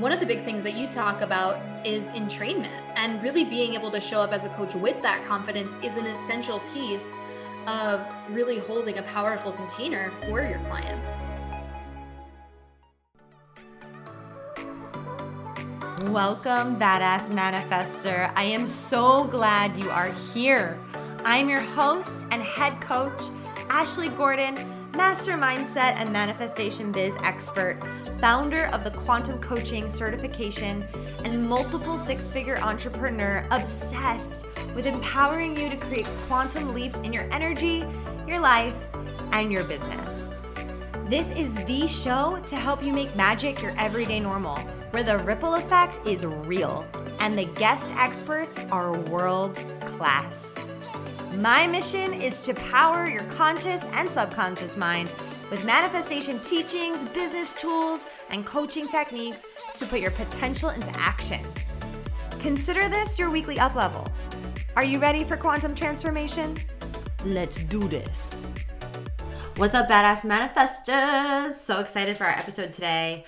one of the big things that you talk about is entrainment and really being able to show up as a coach with that confidence is an essential piece of really holding a powerful container for your clients. Welcome, Badass Manifester. I am so glad you are here. I'm your host and head coach, Ashley Gordon, master mindset and manifestation biz expert, founder of the Quantum Coaching Certification, and multiple six figure entrepreneur obsessed with empowering you to create quantum leaps in your energy, your life, and your business. This is the show to help you make magic your everyday normal where the ripple effect is real and the guest experts are world class. My mission is to power your conscious and subconscious mind with manifestation teachings, business tools, and coaching techniques to put your potential into action. Consider this your weekly up level. Are you ready for quantum transformation? Let's do this. What's up, badass manifestors? So excited for our episode today.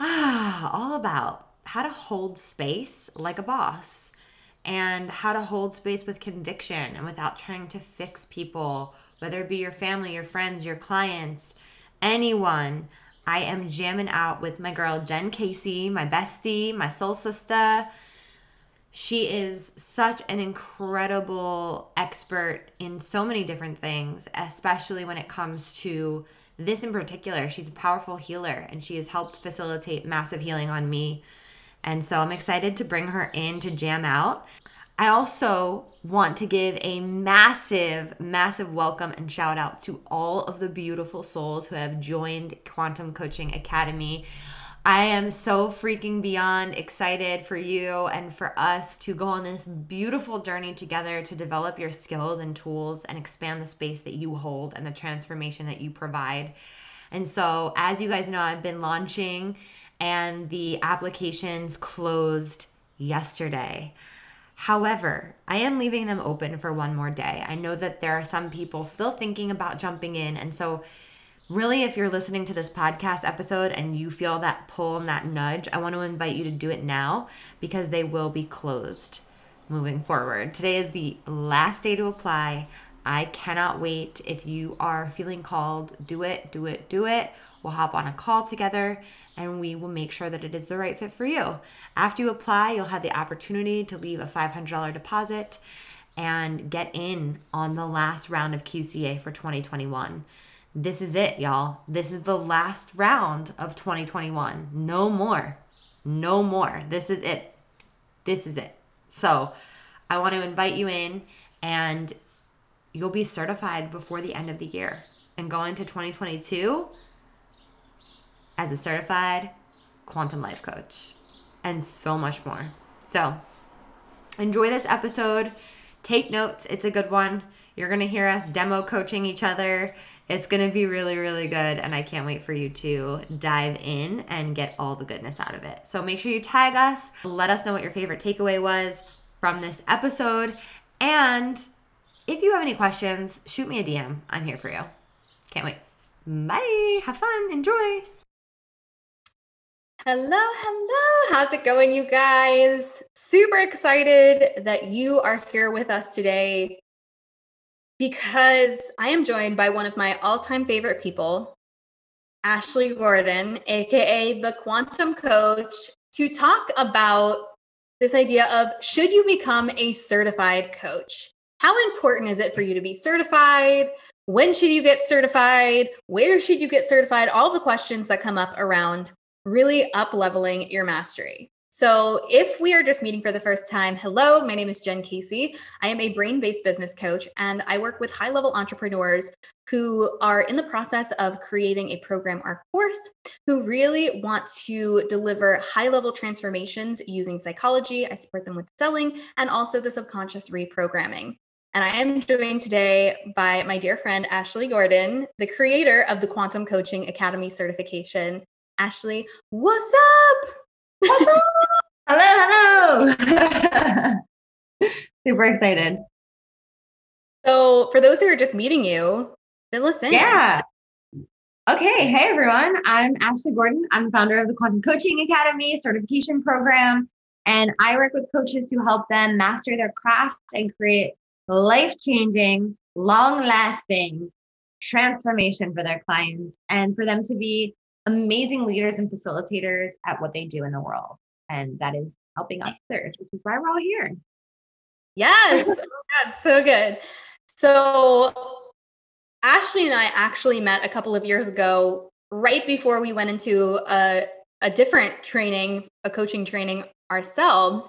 Ah, all about how to hold space like a boss and how to hold space with conviction and without trying to fix people, whether it be your family, your friends, your clients, anyone. I am jamming out with my girl Jen Casey, my bestie, my soul sister. She is such an incredible expert in so many different things, especially when it comes to this in particular, she's a powerful healer and she has helped facilitate massive healing on me. And so I'm excited to bring her in to jam out. I also want to give a massive, massive welcome and shout out to all of the beautiful souls who have joined Quantum Coaching Academy. I am so freaking beyond excited for you and for us to go on this beautiful journey together to develop your skills and tools and expand the space that you hold and the transformation that you provide. And so, as you guys know, I've been launching and the applications closed yesterday. However, I am leaving them open for one more day. I know that there are some people still thinking about jumping in. And so, really, if you're listening to this podcast episode and you feel that pull and that nudge, I want to invite you to do it now because they will be closed moving forward. Today is the last day to apply. I cannot wait. If you are feeling called, do it, do it, do it. We'll hop on a call together and we will make sure that it is the right fit for you. After you apply, you'll have the opportunity to leave a $500 deposit and get in on the last round of QCA for 2021 this is it, y'all. This is the last round of 2021. No more. No more. This is it. This is it. So, I want to invite you in and you'll be certified before the end of the year and go into 2022 as a certified quantum life coach and so much more. So, enjoy this episode. Take notes. It's a good one. You're going to hear us demo coaching each other it's going to be really, really good. And I can't wait for you to dive in and get all the goodness out of it. So make sure you tag us. Let us know what your favorite takeaway was from this episode. And if you have any questions, shoot me a DM. I'm here for you. Can't wait. Bye. Have fun. Enjoy. Hello, hello. How's it going, you guys? Super excited that you are here with us today because I am joined by one of my all time favorite people, Ashley Gordon, AKA the Quantum Coach, to talk about this idea of should you become a certified coach? How important is it for you to be certified? When should you get certified? Where should you get certified? All the questions that come up around really up leveling your mastery. So, if we are just meeting for the first time, hello, my name is Jen Casey. I am a brain based business coach, and I work with high level entrepreneurs who are in the process of creating a program or course who really want to deliver high level transformations using psychology. I support them with selling and also the subconscious reprogramming. And I am joined today by my dear friend, Ashley Gordon, the creator of the Quantum Coaching Academy certification. Ashley, what's up? What's up? hello, hello. Super excited. So, for those who are just meeting you, fill us in. Yeah. Okay, hey everyone. I'm Ashley Gordon. I'm the founder of the Quantum Coaching Academy certification program, and I work with coaches to help them master their craft and create life changing, long lasting transformation for their clients and for them to be amazing leaders and facilitators at what they do in the world. And that is helping others, which is why we're all here. Yes. oh God, so good. So Ashley and I actually met a couple of years ago, right before we went into a, a different training, a coaching training ourselves.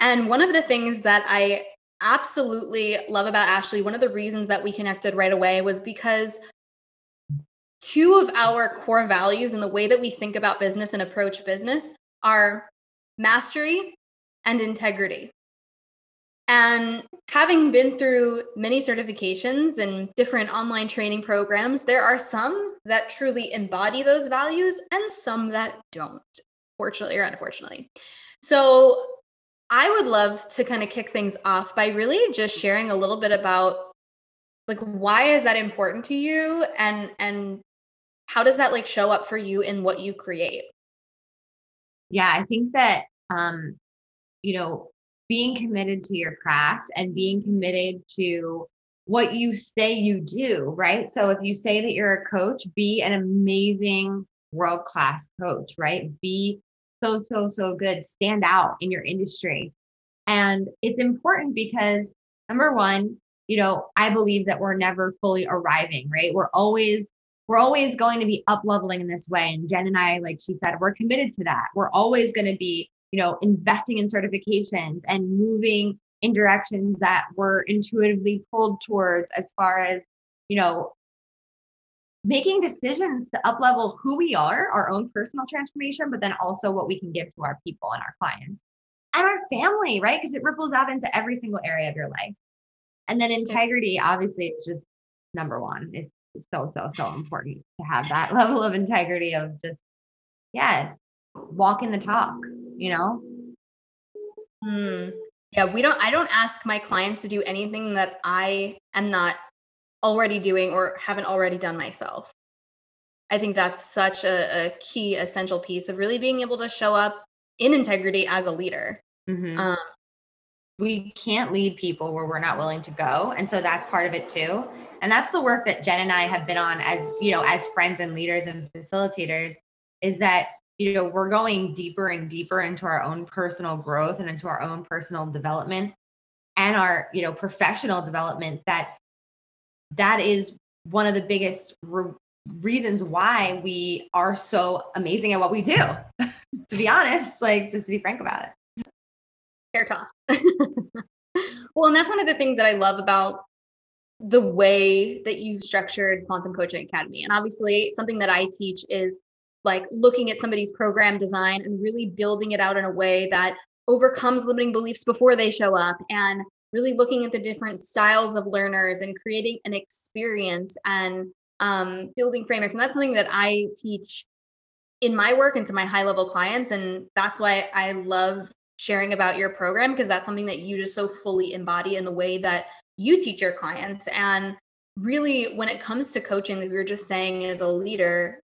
And one of the things that I absolutely love about Ashley, one of the reasons that we connected right away was because two of our core values and the way that we think about business and approach business are mastery and integrity. And having been through many certifications and different online training programs, there are some that truly embody those values and some that don't, fortunately or unfortunately. So I would love to kind of kick things off by really just sharing a little bit about like why is that important to you and and how does that like show up for you in what you create? Yeah, I think that um you know, being committed to your craft and being committed to what you say you do, right? So if you say that you're a coach, be an amazing world class coach, right? Be so, so, so good. Stand out in your industry. And it's important because number one, you know, I believe that we're never fully arriving, right? We're always we're always going to be up leveling in this way. And Jen and I, like she said, we're committed to that. We're always going to be you know, investing in certifications and moving in directions that we're intuitively pulled towards as far as, you know, making decisions to up level who we are, our own personal transformation, but then also what we can give to our people and our clients and our family, right? Because it ripples out into every single area of your life. And then integrity, obviously, it's just number one. It's so, so, so important to have that level of integrity of just, yes, walking the talk you know? Hmm. Yeah, we don't, I don't ask my clients to do anything that I am not already doing or haven't already done myself. I think that's such a, a key, essential piece of really being able to show up in integrity as a leader. Mm-hmm. Um, we can't lead people where we're not willing to go. And so that's part of it too. And that's the work that Jen and I have been on as, you know, as friends and leaders and facilitators is that you know we're going deeper and deeper into our own personal growth and into our own personal development and our you know professional development that that is one of the biggest re- reasons why we are so amazing at what we do to be honest like just to be frank about it toss well and that's one of the things that i love about the way that you've structured quantum coaching academy and obviously something that i teach is like looking at somebody's program design and really building it out in a way that overcomes limiting beliefs before they show up and really looking at the different styles of learners and creating an experience and um, building frameworks. And that's something that I teach in my work and to my high level clients. And that's why I love sharing about your program because that's something that you just so fully embody in the way that you teach your clients. And really, when it comes to coaching, that we were just saying as a leader,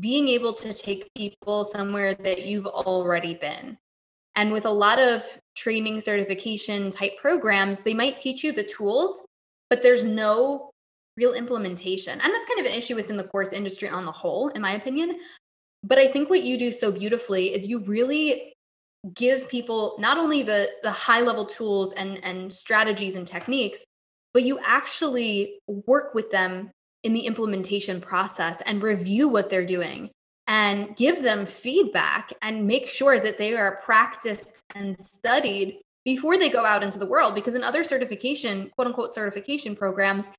being able to take people somewhere that you've already been. And with a lot of training certification type programs, they might teach you the tools, but there's no real implementation. And that's kind of an issue within the course industry on the whole, in my opinion. But I think what you do so beautifully is you really give people not only the the high level tools and and strategies and techniques, but you actually work with them in the implementation process and review what they're doing and give them feedback and make sure that they are practiced and studied before they go out into the world. Because in other certification quote unquote certification programs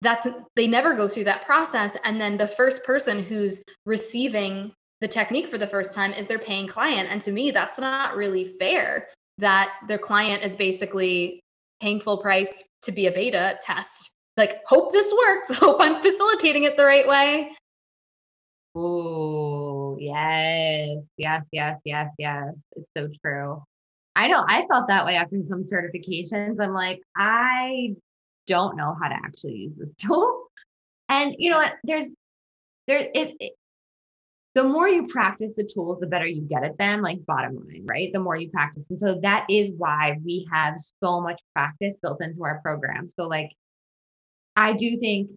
that's they never go through that process. And then the first person who's receiving the technique for the first time is their paying client. And to me that's not really fair that their client is basically paying full price to be a beta test. Like hope this works. Hope i'm facilitating it the right way. Oh yes yes yes yes yes. It's so true. I know i felt that way after some certifications. I'm like i don't know how to actually use this tool. And you know what? There's there it, it the more you practice the tools, the better you get at them, like bottom line, right? The more you practice. And so that is why we have so much practice built into our program. So, like, I do think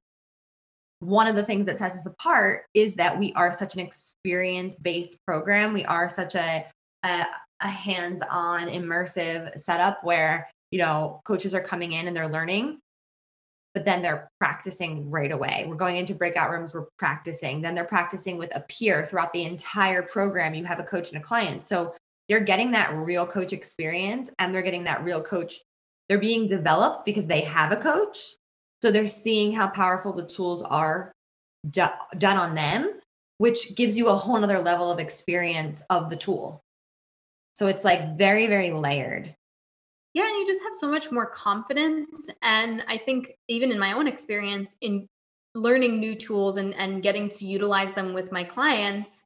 one of the things that sets us apart is that we are such an experience based program. We are such a, a, a hands on, immersive setup where, you know, coaches are coming in and they're learning but then they're practicing right away. We're going into breakout rooms, we're practicing. Then they're practicing with a peer throughout the entire program. You have a coach and a client. So they're getting that real coach experience and they're getting that real coach. They're being developed because they have a coach. So they're seeing how powerful the tools are do- done on them, which gives you a whole nother level of experience of the tool. So it's like very, very layered yeah and you just have so much more confidence and i think even in my own experience in learning new tools and and getting to utilize them with my clients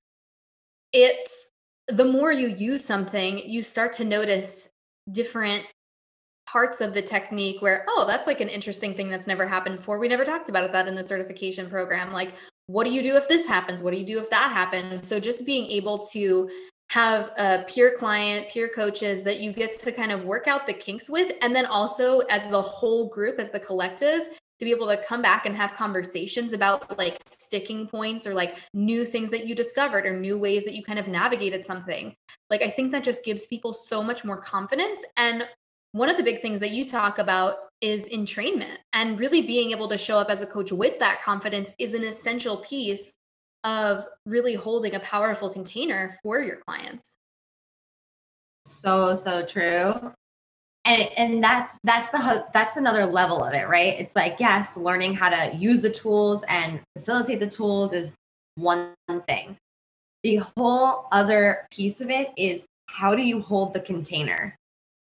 it's the more you use something you start to notice different parts of the technique where oh that's like an interesting thing that's never happened before. We never talked about that in the certification program. Like what do you do if this happens? What do you do if that happens? So just being able to have a peer client, peer coaches that you get to kind of work out the kinks with. And then also as the whole group, as the collective, to be able to come back and have conversations about like sticking points or like new things that you discovered or new ways that you kind of navigated something. Like, I think that just gives people so much more confidence. And one of the big things that you talk about is entrainment and really being able to show up as a coach with that confidence is an essential piece of really holding a powerful container for your clients. So so true. And and that's that's the that's another level of it, right? It's like yes, learning how to use the tools and facilitate the tools is one thing. The whole other piece of it is how do you hold the container?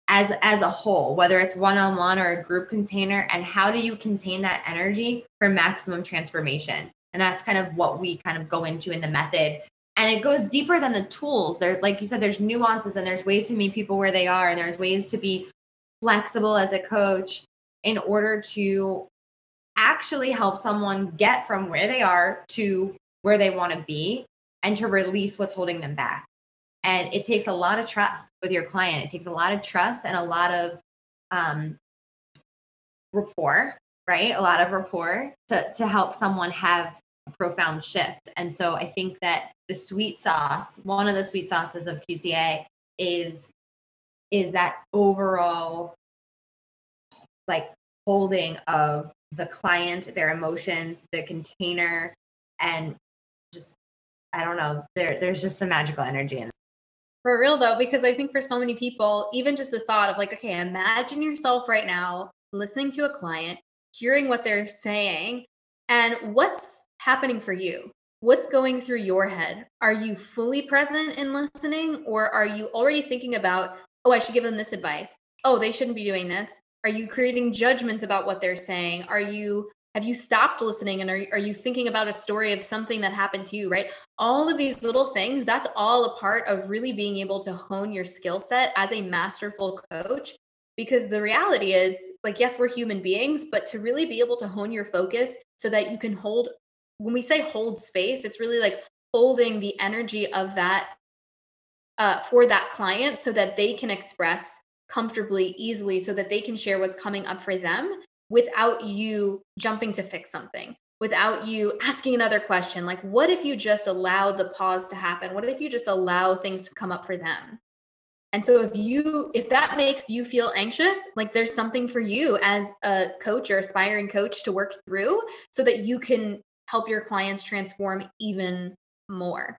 as as a whole whether it's one-on-one or a group container and how do you contain that energy for maximum transformation and that's kind of what we kind of go into in the method. And it goes deeper than the tools. There, like you said, there's nuances and there's ways to meet people where they are, and there's ways to be flexible as a coach in order to actually help someone get from where they are to where they want to be and to release what's holding them back. And it takes a lot of trust with your client. It takes a lot of trust and a lot of um, rapport, right? A lot of rapport to, to help someone have a profound shift. And so I think that the sweet sauce, one of the sweet sauces of QCA is is that overall like holding of the client, their emotions, the container, and just I don't know, there there's just some magical energy in it. For real though, because I think for so many people, even just the thought of like, okay, imagine yourself right now listening to a client, hearing what they're saying, and what's happening for you? What's going through your head? Are you fully present in listening, or are you already thinking about, oh, I should give them this advice? Oh, they shouldn't be doing this. Are you creating judgments about what they're saying? Are you have you stopped listening and are, are you thinking about a story of something that happened to you right all of these little things that's all a part of really being able to hone your skill set as a masterful coach because the reality is like yes we're human beings but to really be able to hone your focus so that you can hold when we say hold space, it's really like holding the energy of that uh, for that client so that they can express comfortably, easily, so that they can share what's coming up for them without you jumping to fix something, without you asking another question. Like, what if you just allow the pause to happen? What if you just allow things to come up for them? And so if you if that makes you feel anxious, like there's something for you as a coach or aspiring coach to work through so that you can help your clients transform even more.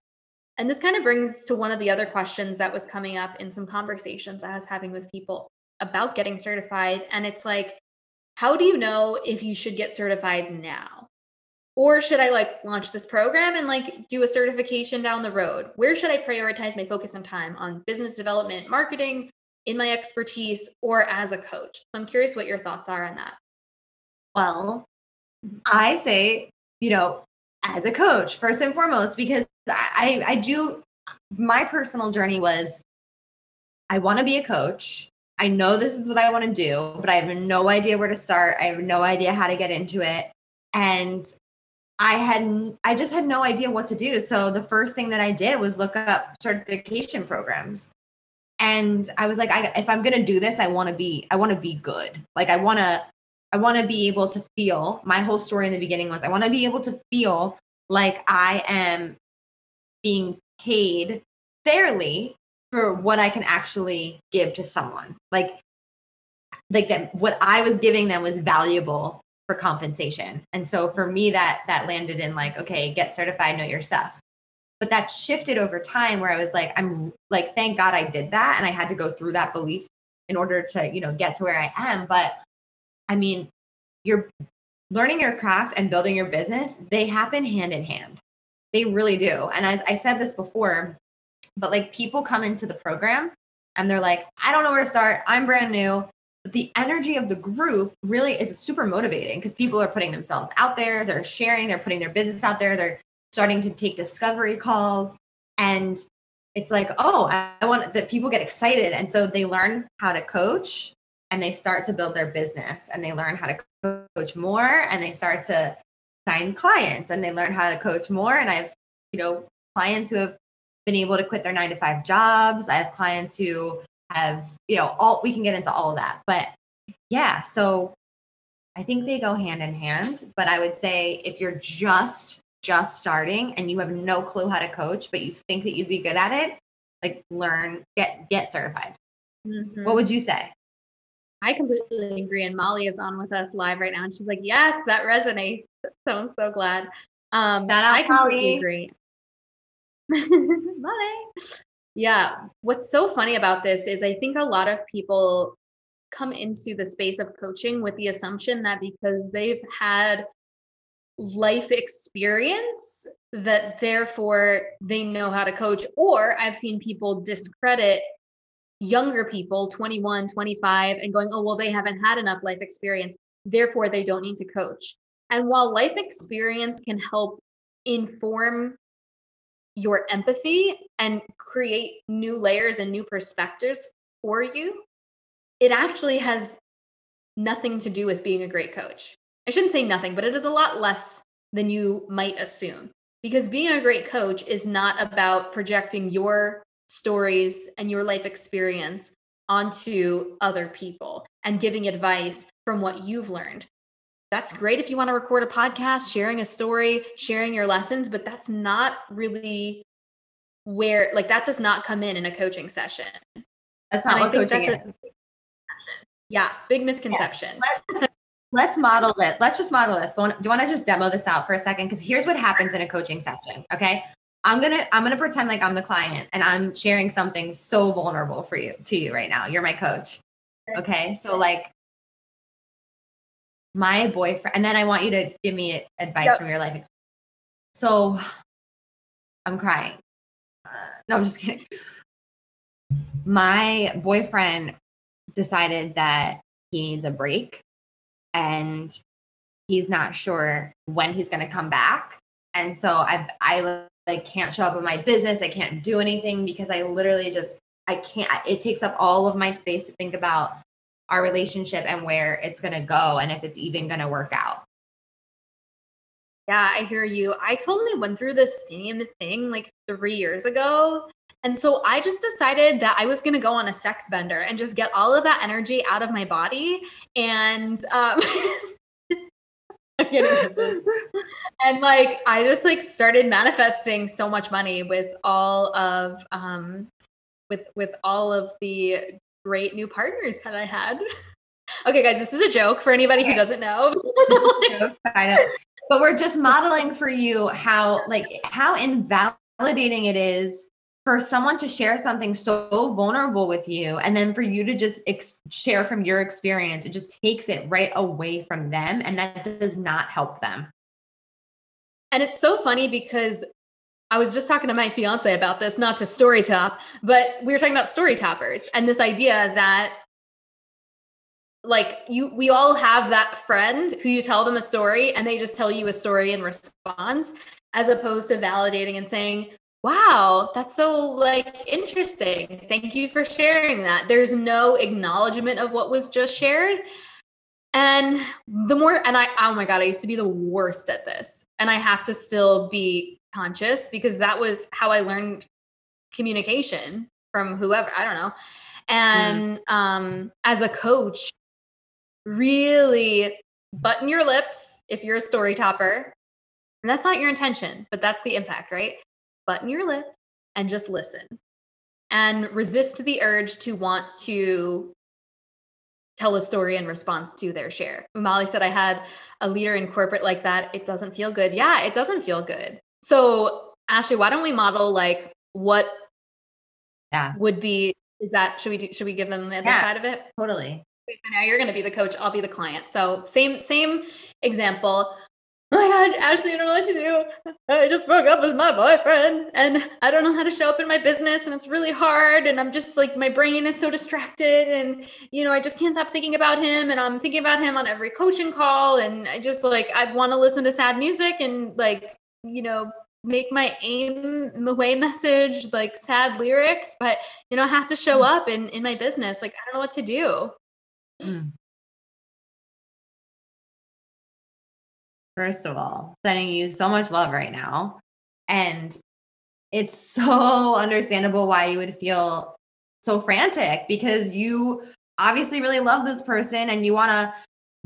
And this kind of brings to one of the other questions that was coming up in some conversations I was having with people about getting certified. And it's like, how do you know if you should get certified now? Or should I like launch this program and like do a certification down the road? Where should I prioritize my focus and time on business development, marketing, in my expertise, or as a coach? So I'm curious what your thoughts are on that. Well, mm-hmm. I say you know, as a coach, first and foremost, because I, I do, my personal journey was I want to be a coach. I know this is what I want to do, but I have no idea where to start. I have no idea how to get into it. And I had I just had no idea what to do. So the first thing that I did was look up certification programs. And I was like, I, if I'm gonna do this, I want to be I want to be good. Like I want to I want to be able to feel. My whole story in the beginning was I want to be able to feel like I am being paid fairly for what I can actually give to someone. Like like that what I was giving them was valuable for compensation. And so for me that that landed in like okay, get certified, know your stuff. But that shifted over time where I was like I'm like thank God I did that and I had to go through that belief in order to, you know, get to where I am, but I mean, you're learning your craft and building your business, they happen hand in hand. They really do. And as I said this before, but like people come into the program and they're like, I don't know where to start. I'm brand new. The energy of the group really is super motivating because people are putting themselves out there, they're sharing, they're putting their business out there, they're starting to take discovery calls. And it's like, oh, I want that people get excited. And so they learn how to coach and they start to build their business and they learn how to coach more and they start to sign clients and they learn how to coach more. And I've, you know, clients who have been able to quit their nine to five jobs. I have clients who have, you know, all we can get into all of that. But yeah, so I think they go hand in hand. But I would say if you're just just starting and you have no clue how to coach, but you think that you'd be good at it, like learn, get get certified. Mm-hmm. What would you say? I completely agree. And Molly is on with us live right now, and she's like, "Yes, that resonates." So I'm so glad. Um, Shout out, I completely Molly. agree. Molly. Yeah. What's so funny about this is I think a lot of people come into the space of coaching with the assumption that because they've had life experience that therefore they know how to coach or i've seen people discredit younger people 21 25 and going oh well they haven't had enough life experience therefore they don't need to coach and while life experience can help inform your empathy and create new layers and new perspectives for you it actually has nothing to do with being a great coach i shouldn't say nothing but it is a lot less than you might assume because being a great coach is not about projecting your stories and your life experience onto other people and giving advice from what you've learned. That's great if you want to record a podcast, sharing a story, sharing your lessons, but that's not really where, like, that does not come in in a coaching session. That's not and what coaching is. A, yeah, big misconception. Yeah. Let's, let's model it. Let's just model this. Do you want to just demo this out for a second? Because here's what happens in a coaching session. Okay. I'm gonna I'm gonna pretend like I'm the client and I'm sharing something so vulnerable for you to you right now. You're my coach. Okay. So like my boyfriend, and then I want you to give me advice yep. from your life experience. So I'm crying. Uh, no, I'm just kidding. My boyfriend decided that he needs a break and he's not sure when he's going to come back. And so I I like can't show up in my business. I can't do anything because I literally just I can't it takes up all of my space to think about our relationship and where it's going to go and if it's even going to work out. Yeah, I hear you. I totally went through the same thing like 3 years ago. And so I just decided that I was going to go on a sex bender and just get all of that energy out of my body and um and like I just like started manifesting so much money with all of um with with all of the great new partners that I had. okay, guys, this is a joke for anybody who doesn't know. but we're just modeling for you how like how invalidating it is for someone to share something so vulnerable with you and then for you to just ex- share from your experience it just takes it right away from them and that does not help them and it's so funny because I was just talking to my fiance about this, not to story top, but we were talking about story toppers and this idea that like you we all have that friend who you tell them a story and they just tell you a story in response as opposed to validating and saying Wow, that's so like interesting. Thank you for sharing that. There's no acknowledgement of what was just shared. And the more, and I, oh my God, I used to be the worst at this. And I have to still be conscious because that was how I learned communication from whoever, I don't know. And mm. um, as a coach, really button your lips if you're a story topper. And that's not your intention, but that's the impact, right? Button your lips and just listen and resist the urge to want to tell a story in response to their share. Umali said, I had a leader in corporate like that. It doesn't feel good. Yeah, it doesn't feel good. So, Ashley, why don't we model like what yeah. would be is that should we do, should we give them the other yeah, side of it? Totally. Now you're going to be the coach. I'll be the client. So same same example oh my god, Ashley, I don't know what to do. I just broke up with my boyfriend and I don't know how to show up in my business and it's really hard. And I'm just like, my brain is so distracted and, you know, I just can't stop thinking about him. And I'm thinking about him on every coaching call. And I just like, I want to listen to sad music and like, you know, make my AIM away message like sad lyrics, but, you know, I have to show mm. up in, in my business. Like, I don't know what to do. Mm. first of all, sending you so much love right now. And it's so understandable why you would feel so frantic because you obviously really love this person and you want to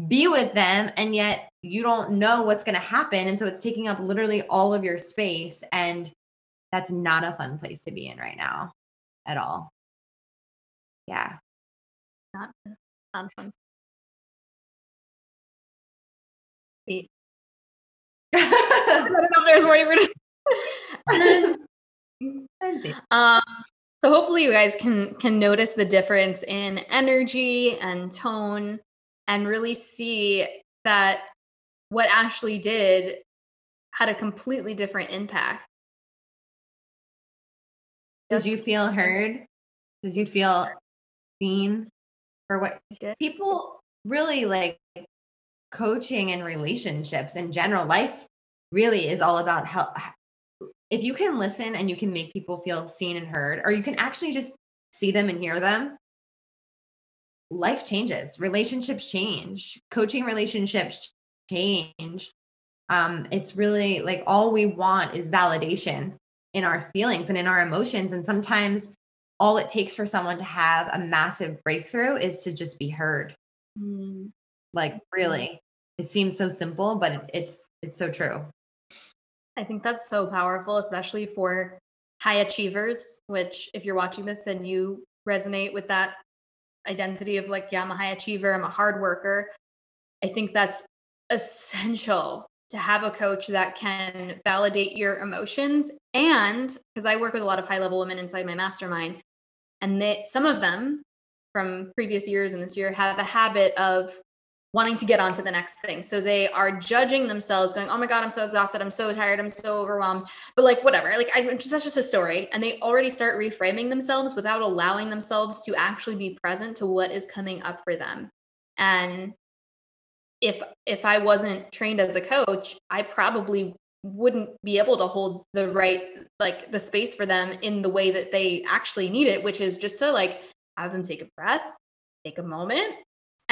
be with them and yet you don't know what's going to happen and so it's taking up literally all of your space and that's not a fun place to be in right now at all. Yeah. Not, not fun. I don't know if there's more you were to. um, so hopefully you guys can can notice the difference in energy and tone and really see that what Ashley did had a completely different impact. Did you feel heard? Did you feel seen for what did? people really like coaching and relationships in general life really is all about how if you can listen and you can make people feel seen and heard or you can actually just see them and hear them life changes relationships change coaching relationships change. Um it's really like all we want is validation in our feelings and in our emotions and sometimes all it takes for someone to have a massive breakthrough is to just be heard. Mm. like really it seems so simple but it's it's so true. I think that's so powerful especially for high achievers which if you're watching this and you resonate with that identity of like yeah i'm a high achiever i'm a hard worker. I think that's essential to have a coach that can validate your emotions and because i work with a lot of high level women inside my mastermind and they some of them from previous years and this year have a habit of wanting to get on to the next thing. So they are judging themselves, going, "Oh my god, I'm so exhausted. I'm so tired. I'm so overwhelmed." But like whatever, like I just that's just a story, and they already start reframing themselves without allowing themselves to actually be present to what is coming up for them. And if if I wasn't trained as a coach, I probably wouldn't be able to hold the right like the space for them in the way that they actually need it, which is just to like have them take a breath, take a moment,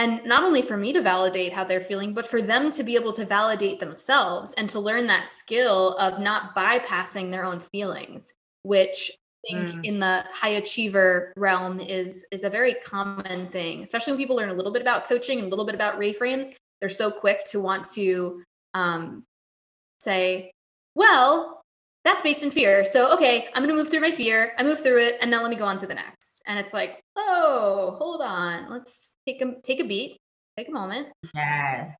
and not only for me to validate how they're feeling but for them to be able to validate themselves and to learn that skill of not bypassing their own feelings which I think mm. in the high achiever realm is is a very common thing especially when people learn a little bit about coaching and a little bit about reframes they're so quick to want to um, say well that's based in fear. So, okay, I'm going to move through my fear. I move through it and now let me go on to the next. And it's like, "Oh, hold on. Let's take a take a beat. Take a moment." Yes.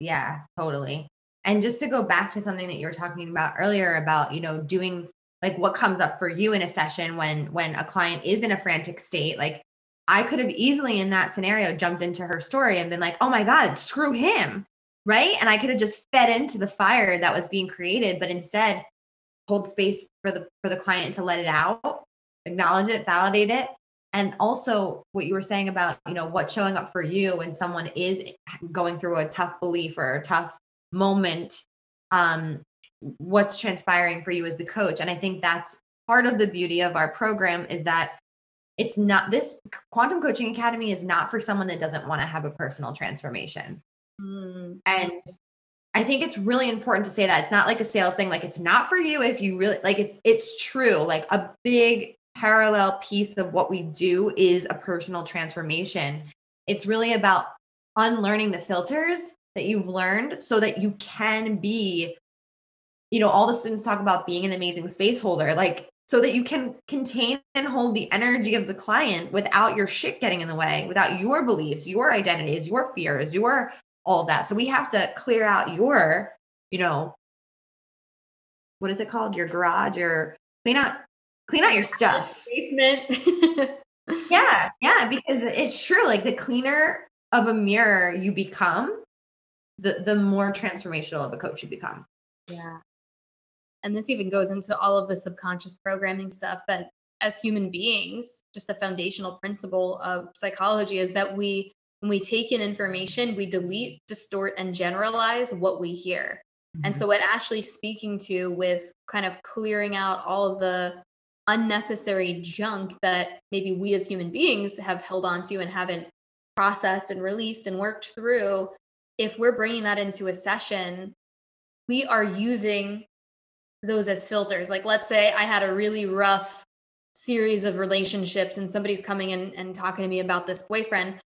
Yeah, totally. And just to go back to something that you were talking about earlier about, you know, doing like what comes up for you in a session when when a client is in a frantic state, like I could have easily in that scenario jumped into her story and been like, "Oh my god, screw him." Right? And I could have just fed into the fire that was being created, but instead hold space for the for the client to let it out acknowledge it validate it and also what you were saying about you know what's showing up for you when someone is going through a tough belief or a tough moment um what's transpiring for you as the coach and i think that's part of the beauty of our program is that it's not this quantum coaching academy is not for someone that doesn't want to have a personal transformation. Mm. And I think it's really important to say that it's not like a sales thing. Like it's not for you if you really like it's it's true. Like a big parallel piece of what we do is a personal transformation. It's really about unlearning the filters that you've learned so that you can be you know all the students talk about being an amazing space holder like so that you can contain and hold the energy of the client without your shit getting in the way without your beliefs your identities your fears your all that so we have to clear out your you know what is it called your garage or clean out clean out your stuff Basement. yeah yeah because it's true like the cleaner of a mirror you become the the more transformational of a coach you become Yeah. And this even goes into all of the subconscious programming stuff that as human beings, just the foundational principle of psychology is that we when we take in information, we delete, distort, and generalize what we hear. And mm-hmm. so, what Ashley's speaking to with kind of clearing out all of the unnecessary junk that maybe we as human beings have held on to and haven't processed and released and worked through, if we're bringing that into a session, we are using those as filters. Like, let's say I had a really rough series of relationships and somebody's coming in and talking to me about this boyfriend.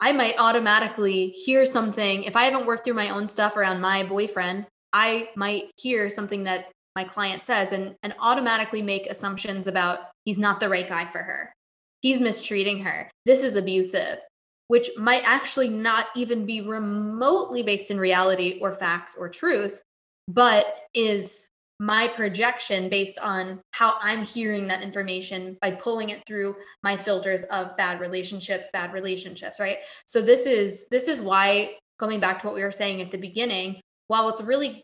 I might automatically hear something. If I haven't worked through my own stuff around my boyfriend, I might hear something that my client says and, and automatically make assumptions about he's not the right guy for her. He's mistreating her. This is abusive, which might actually not even be remotely based in reality or facts or truth, but is my projection based on how I'm hearing that information by pulling it through my filters of bad relationships, bad relationships, right? So this is this is why going back to what we were saying at the beginning, while it's really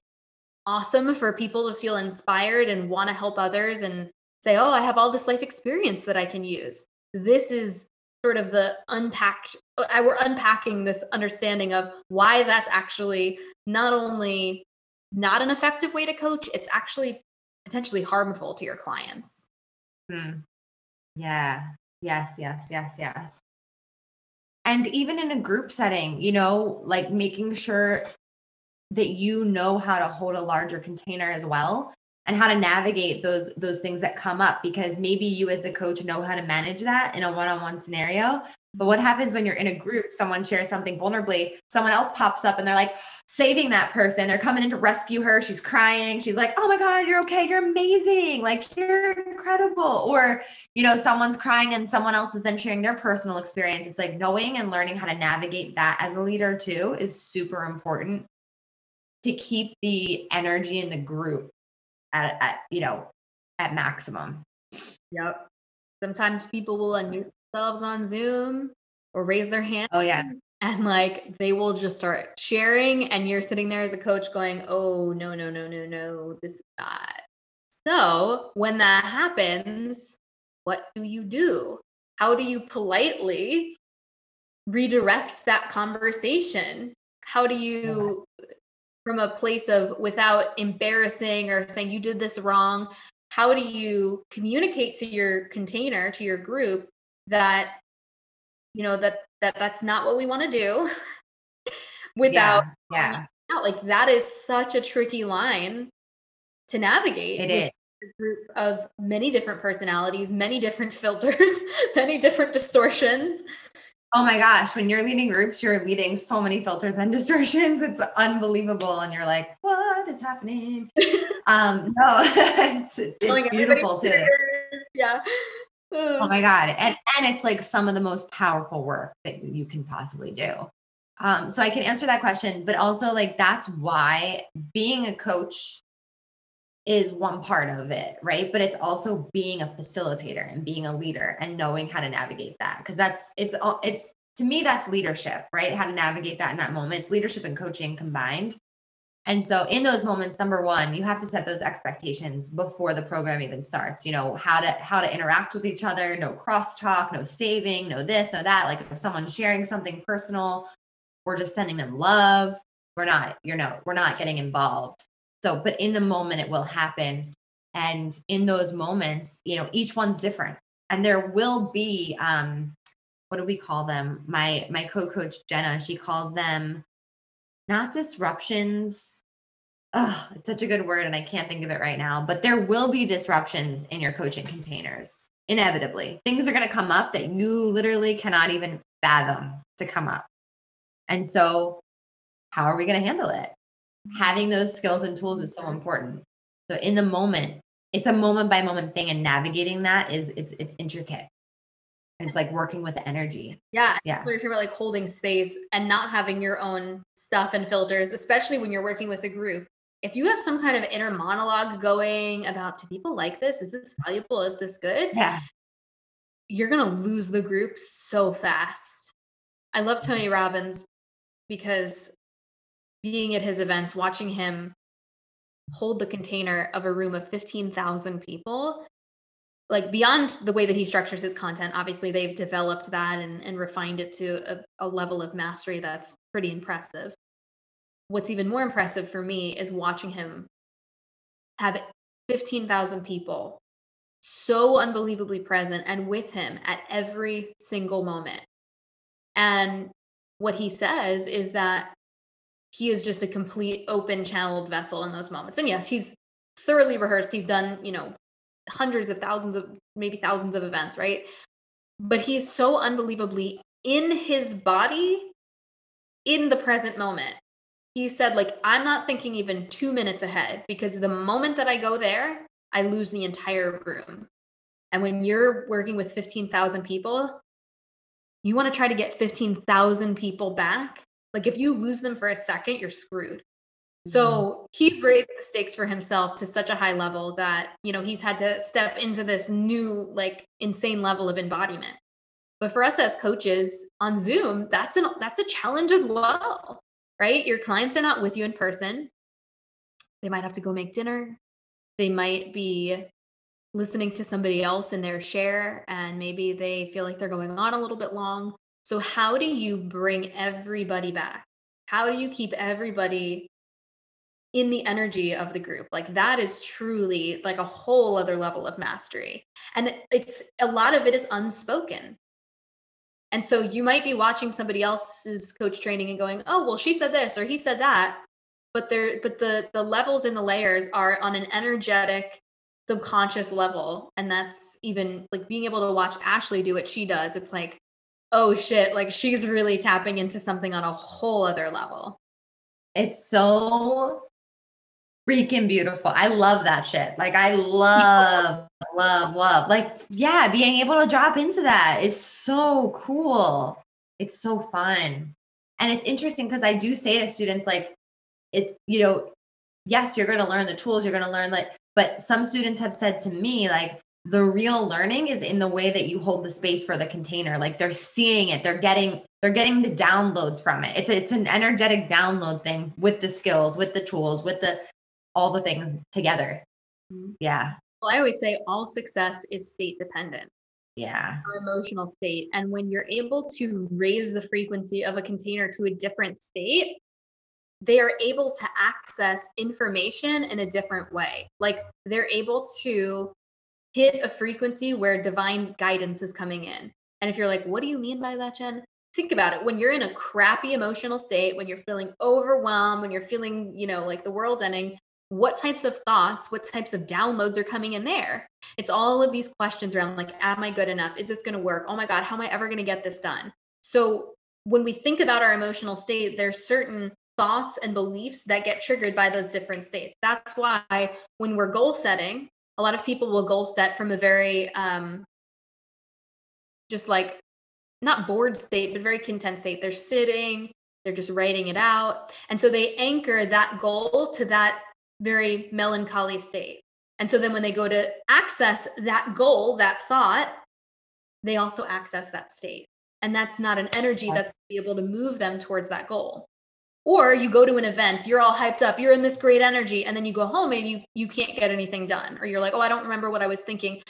awesome for people to feel inspired and want to help others and say, "Oh, I have all this life experience that I can use." This is sort of the unpacked I we're unpacking this understanding of why that's actually not only not an effective way to coach, it's actually potentially harmful to your clients. Hmm. Yeah. Yes, yes, yes, yes. And even in a group setting, you know, like making sure that you know how to hold a larger container as well and how to navigate those those things that come up because maybe you as the coach know how to manage that in a one-on-one scenario. But what happens when you're in a group someone shares something vulnerably someone else pops up and they're like saving that person. They're coming in to rescue her. She's crying. She's like oh my god you're okay. You're amazing. Like you're incredible. Or you know someone's crying and someone else is then sharing their personal experience. It's like knowing and learning how to navigate that as a leader too is super important to keep the energy in the group at, at you know at maximum Yep. Sometimes people will unmute themselves on Zoom or raise their hand oh yeah and like they will just start sharing and you're sitting there as a coach going, "Oh, no, no, no, no, no. This is not." So, when that happens, what do you do? How do you politely redirect that conversation? How do you from a place of without embarrassing or saying you did this wrong. How do you communicate to your container to your group that you know that that that's not what we want to do without yeah, yeah. like that is such a tricky line to navigate it is. a group of many different personalities many different filters many different distortions Oh my gosh, when you're leading groups, you're leading so many filters and distortions. It's unbelievable. And you're like, what is happening? um, no, it's, it's, it's beautiful too. yeah Oh my God. And and it's like some of the most powerful work that you can possibly do. Um, so I can answer that question, but also like that's why being a coach is one part of it, right? But it's also being a facilitator and being a leader and knowing how to navigate that because that's it's all it's to me that's leadership, right? How to navigate that in that moment. It's leadership and coaching combined. And so in those moments number 1, you have to set those expectations before the program even starts. You know, how to how to interact with each other, no crosstalk, no saving, no this, no that. Like if someone's sharing something personal, we're just sending them love. We're not, you know, we're not getting involved. So, but in the moment, it will happen. And in those moments, you know, each one's different. and there will be um what do we call them? My my co-coach jenna she calls them not disruptions. Oh it's such a good word and i can't think of it right now but there will be disruptions in your coaching containers inevitably. Things are going to come up that you literally cannot even fathom to come up. And so how are we going to handle it having those skills and tools is so important. So in the moment it's a moment by moment thing and navigating that is it's it's intricate. It's like working with energy. Yeah yeah. we're talking about like holding space and not having your own stuff and filters especially when you're working with a group. If you have some kind of inner monologue going about do people like this? Is this valuable? Is this good? Yeah. You're gonna lose the group so fast. I love tony mm-hmm. robbins because being at his events watching him hold the container of a room of 15,000 people like beyond the way that he structures his content obviously they've developed that and, and refined it to a, a level of mastery that's pretty impressive. What's even more impressive for me is watching him have 15,000 people so unbelievably present and with him at every single moment. And what he says is that he is just a complete open channeled vessel in those moments. And yes, he's thoroughly rehearsed. He's done, you know, hundreds of thousands of maybe thousands of events, right? But he's so unbelievably in his body in the present moment. He said like I'm not thinking even 2 minutes ahead because the moment that I go there, I lose the entire room. And when you're working with 15,000 people, you want to try to get 15,000 people back like if you lose them for a second, you're screwed. So mm-hmm. he's raised the stakes for himself to such a high level that, you know, he's had to step into this new, like, insane level of embodiment. But for us as coaches on Zoom, that's an that's a challenge as well, right? Your clients are not with you in person. They might have to go make dinner. They might be listening to somebody else in their share and maybe they feel like they're going on a little bit long. So, how do you bring everybody back? How do you keep everybody in the energy of the group? Like, that is truly like a whole other level of mastery. And it's a lot of it is unspoken. And so, you might be watching somebody else's coach training and going, oh, well, she said this or he said that. But there, but the the levels and the layers are on an energetic, subconscious level. And that's even like being able to watch Ashley do what she does. It's like, oh shit, like she's really tapping into something on a whole other level. It's so freaking beautiful. I love that shit. Like I love, love, love. Like yeah, being able to drop into that is so cool. It's so fun. And it's interesting because I do say to students like it's, you know, yes, you're going to learn the tools, you're going to learn like but some students have said to me like the real learning is in the way that you hold the space for the container. Like they're seeing it. They're getting they're getting the downloads from it. It's it's an energetic download thing with the skills with the tools with the all the things together. Mm-hmm. yeah. Well i always say all success is state dependent. Yeah. Our emotional state. And when you're able to raise the frequency of a container to a different state they are able to access information in a different way. Like they're able to hit a frequency where divine guidance is coming in. And if you're like, what do you mean by that, Jen? Think about it. When you're in a crappy emotional state, when you're feeling overwhelmed, when you're feeling, you know, like the world's ending, what types of thoughts, what types of downloads are coming in there? It's all of these questions around like, am I good enough? Is this going to work? Oh my God, how am I ever going to get this done? So when we think about our emotional state, there's certain thoughts and beliefs that get triggered by those different states. That's why when we're goal setting, a lot of people will goal set from a very um just like not bored state but very content state. They're sitting they're just writing it out and so they anchor that goal to that very melancholy state. And so then when they go to access that goal that thought they also access that state. And that's not an energy that's be able to move them towards that goal or you go to an event you're all hyped up you're in this great energy and then you go home and you you can't get anything done or you're like oh i don't remember what i was thinking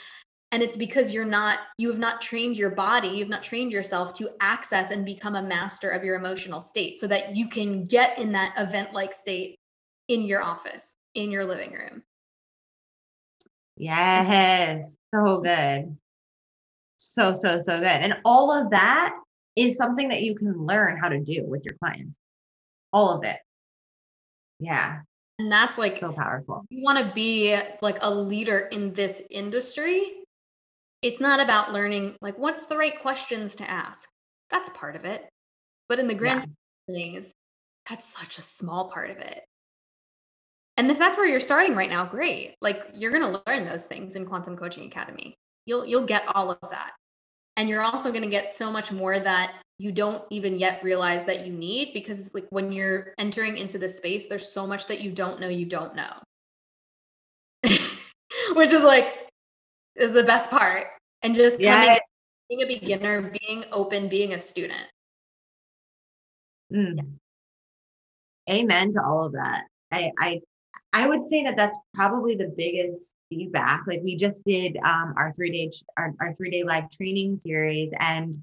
and it's because you're not you have not trained your body you've not trained yourself to access and become a master of your emotional state so that you can get in that event like state in your office in your living room yes so good so, so, so good. And all of that is something that you can learn how to do with your clients. All of it. Yeah. And that's like so powerful. You want to be like a leader in this industry. It's not about learning like what's the right questions to ask. That's part of it. But in the grand yeah. things, that's such a small part of it. And if that's where you're starting right now, great. Like you're going to learn those things in Quantum Coaching Academy. You'll you'll get all of that. And you're also going to get so much more that you don't even yet realize that you need because like when you're entering into this space there's so much that you don't know you don't know. Which is like is the best part. And just coming yeah. being a beginner, being open, being a student. Mm. Yeah. Amen to all of that. I, I I would say that that's probably the biggest feedback. Like we just did um, our three day our, our three day live training series, and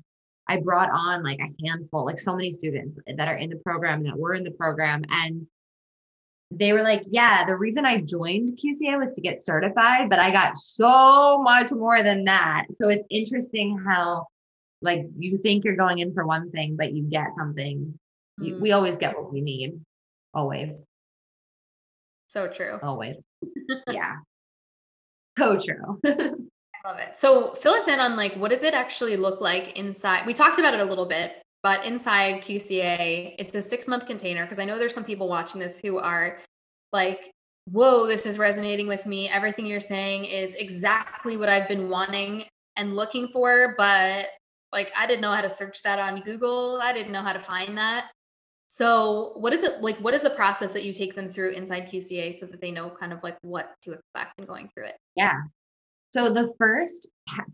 I brought on like a handful, like so many students that are in the program that were in the program, and they were like, "Yeah, the reason I joined QCA was to get certified, but I got so much more than that." So it's interesting how like you think you're going in for one thing, but you get something. Mm. We always get what we need, always. So true. Always. yeah. So true. Love it. So fill us in on like what does it actually look like inside? We talked about it a little bit, but inside QCA, it's a six month container because I know there's some people watching this who are like, whoa, this is resonating with me. Everything you're saying is exactly what I've been wanting and looking for, but like I didn't know how to search that on Google. I didn't know how to find that. So, what is it like? What is the process that you take them through inside QCA so that they know kind of like what to expect in going through it? Yeah. So, the first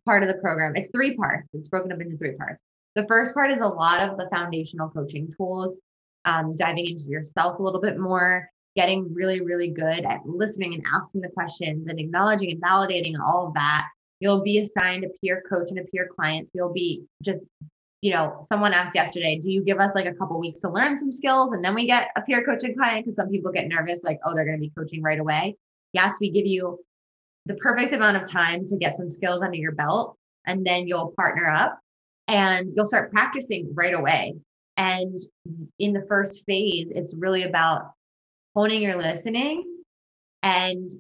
part of the program, it's three parts, it's broken up into three parts. The first part is a lot of the foundational coaching tools, um, diving into yourself a little bit more, getting really, really good at listening and asking the questions and acknowledging and validating and all of that. You'll be assigned a peer coach and a peer client. So you'll be just you know, someone asked yesterday, do you give us like a couple weeks to learn some skills and then we get a peer coaching client? Because some people get nervous, like, oh, they're going to be coaching right away. Yes, we give you the perfect amount of time to get some skills under your belt, and then you'll partner up and you'll start practicing right away. And in the first phase, it's really about honing your listening and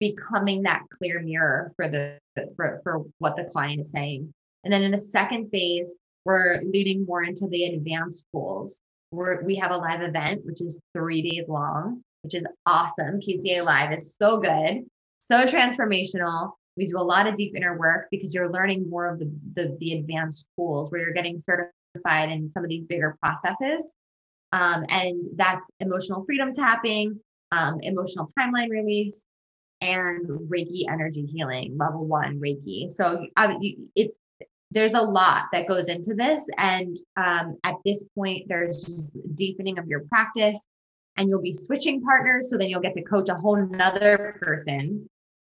becoming that clear mirror for the for, for what the client is saying. And then in the second phase, we're leading more into the advanced tools. We're, we have a live event, which is three days long, which is awesome. QCA Live is so good, so transformational. We do a lot of deep inner work because you're learning more of the, the, the advanced tools where you're getting certified in some of these bigger processes. Um, and that's emotional freedom tapping, um, emotional timeline release, and Reiki energy healing, level one Reiki. So uh, it's there's a lot that goes into this. And um, at this point, there's just deepening of your practice and you'll be switching partners. So then you'll get to coach a whole nother person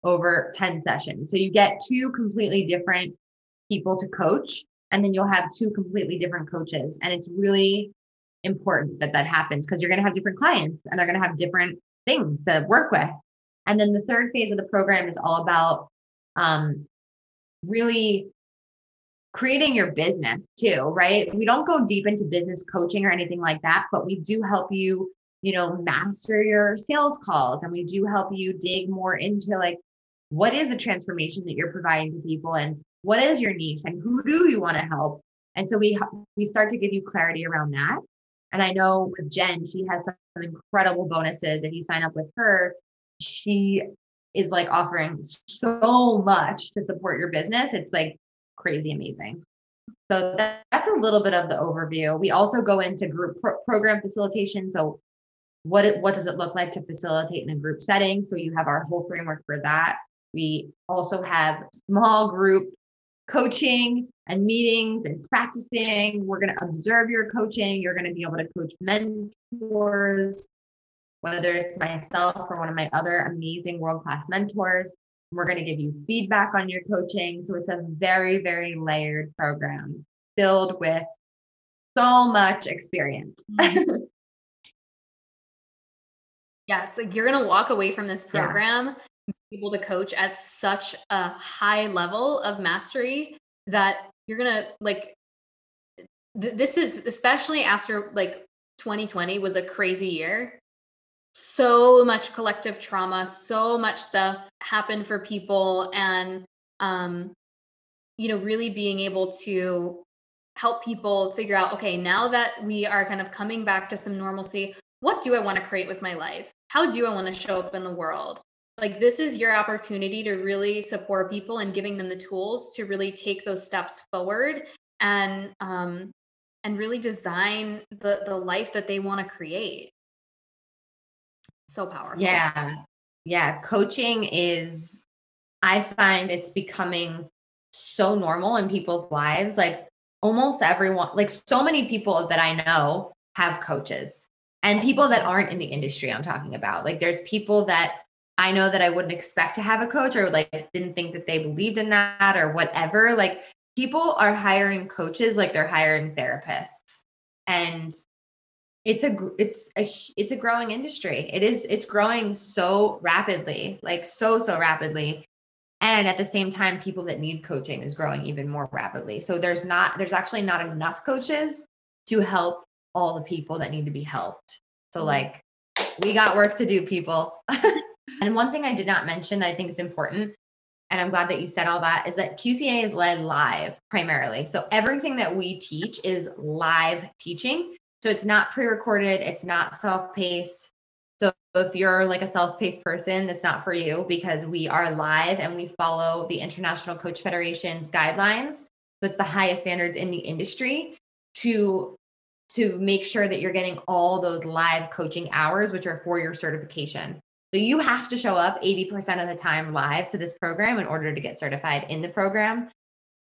over 10 sessions. So you get two completely different people to coach, and then you'll have two completely different coaches. And it's really important that that happens because you're going to have different clients and they're going to have different things to work with. And then the third phase of the program is all about um, really creating your business too, right? We don't go deep into business coaching or anything like that, but we do help you, you know, master your sales calls and we do help you dig more into like what is the transformation that you're providing to people and what is your niche and who do you want to help? And so we we start to give you clarity around that. And I know with Jen, she has some incredible bonuses. If you sign up with her, she is like offering so much to support your business. It's like crazy amazing. So that, that's a little bit of the overview. We also go into group pro- program facilitation. So what it, what does it look like to facilitate in a group setting? So you have our whole framework for that. We also have small group coaching and meetings and practicing. We're going to observe your coaching. You're going to be able to coach mentors, whether it's myself or one of my other amazing world class mentors. We're going to give you feedback on your coaching. So it's a very, very layered program filled with so much experience. Mm-hmm. yes, like you're going to walk away from this program yeah. able to coach at such a high level of mastery that you're going to like th- this is especially after like 2020 was a crazy year. So much collective trauma, so much stuff happened for people and um you know really being able to help people figure out okay, now that we are kind of coming back to some normalcy, what do I want to create with my life? How do I want to show up in the world? Like, this is your opportunity to really support people and giving them the tools to really take those steps forward and um, and really design the the life that they want to create. So powerful. Yeah. Yeah, coaching is I find it's becoming so normal in people's lives. Like almost everyone, like so many people that I know have coaches and people that aren't in the industry I'm talking about. Like there's people that I know that I wouldn't expect to have a coach or like didn't think that they believed in that or whatever. Like people are hiring coaches like they're hiring therapists. And it's a it's a it's a growing industry. It is it's growing so rapidly, like so so rapidly. And at the same time people that need coaching is growing even more rapidly. So there's not there's actually not enough coaches to help all the people that need to be helped. So mm-hmm. like we got work to do people. and one thing I did not mention that I think is important and I'm glad that you said all that is that QCA is led live primarily. So everything that we teach is live teaching. So it's not pre-recorded, it's not self-paced. So if you're like a self-paced person, that's not for you because we are live and we follow the International Coach Federation's guidelines. So it's the highest standards in the industry to to make sure that you're getting all those live coaching hours, which are for your certification. So you have to show up 80% of the time live to this program in order to get certified in the program.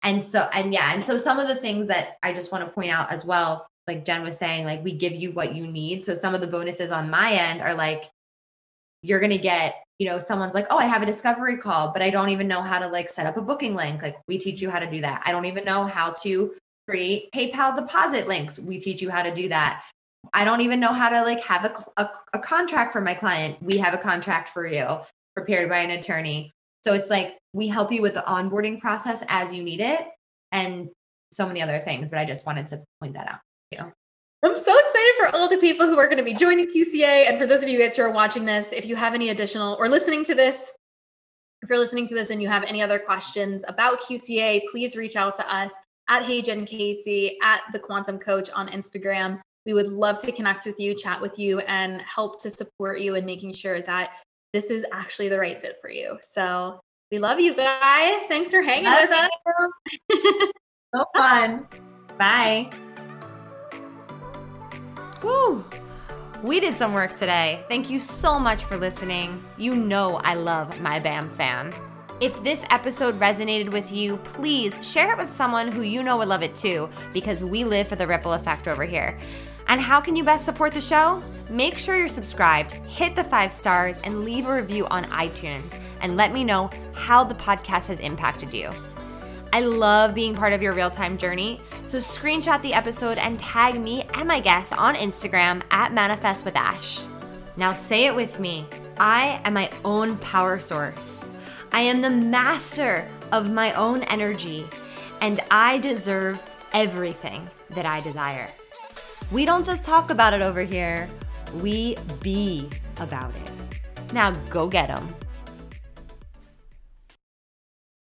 And so, and yeah, and so some of the things that I just want to point out as well, like Jen was saying, like we give you what you need. So some of the bonuses on my end are like, you're going to get, you know, someone's like, oh, I have a discovery call, but I don't even know how to like set up a booking link. Like we teach you how to do that. I don't even know how to create PayPal deposit links. We teach you how to do that. I don't even know how to like have a, a, a contract for my client. We have a contract for you prepared by an attorney. So it's like we help you with the onboarding process as you need it and so many other things. But I just wanted to point that out. You? I'm so excited for all the people who are going to be joining QCA. And for those of you guys who are watching this, if you have any additional or listening to this, if you're listening to this and you have any other questions about QCA, please reach out to us at Hey Jen Casey, at the Quantum Coach on Instagram. We would love to connect with you, chat with you, and help to support you in making sure that this is actually the right fit for you. So we love you guys. Thanks for hanging love with us. so fun. Bye. Woo! We did some work today. Thank you so much for listening. You know I love my BAM fam. If this episode resonated with you, please share it with someone who you know would love it too, because we live for the ripple effect over here. And how can you best support the show? Make sure you're subscribed, hit the five stars, and leave a review on iTunes, and let me know how the podcast has impacted you. I love being part of your real time journey, so screenshot the episode and tag me and my guests on Instagram at Manifest with Ash. Now say it with me I am my own power source. I am the master of my own energy, and I deserve everything that I desire. We don't just talk about it over here, we be about it. Now go get them.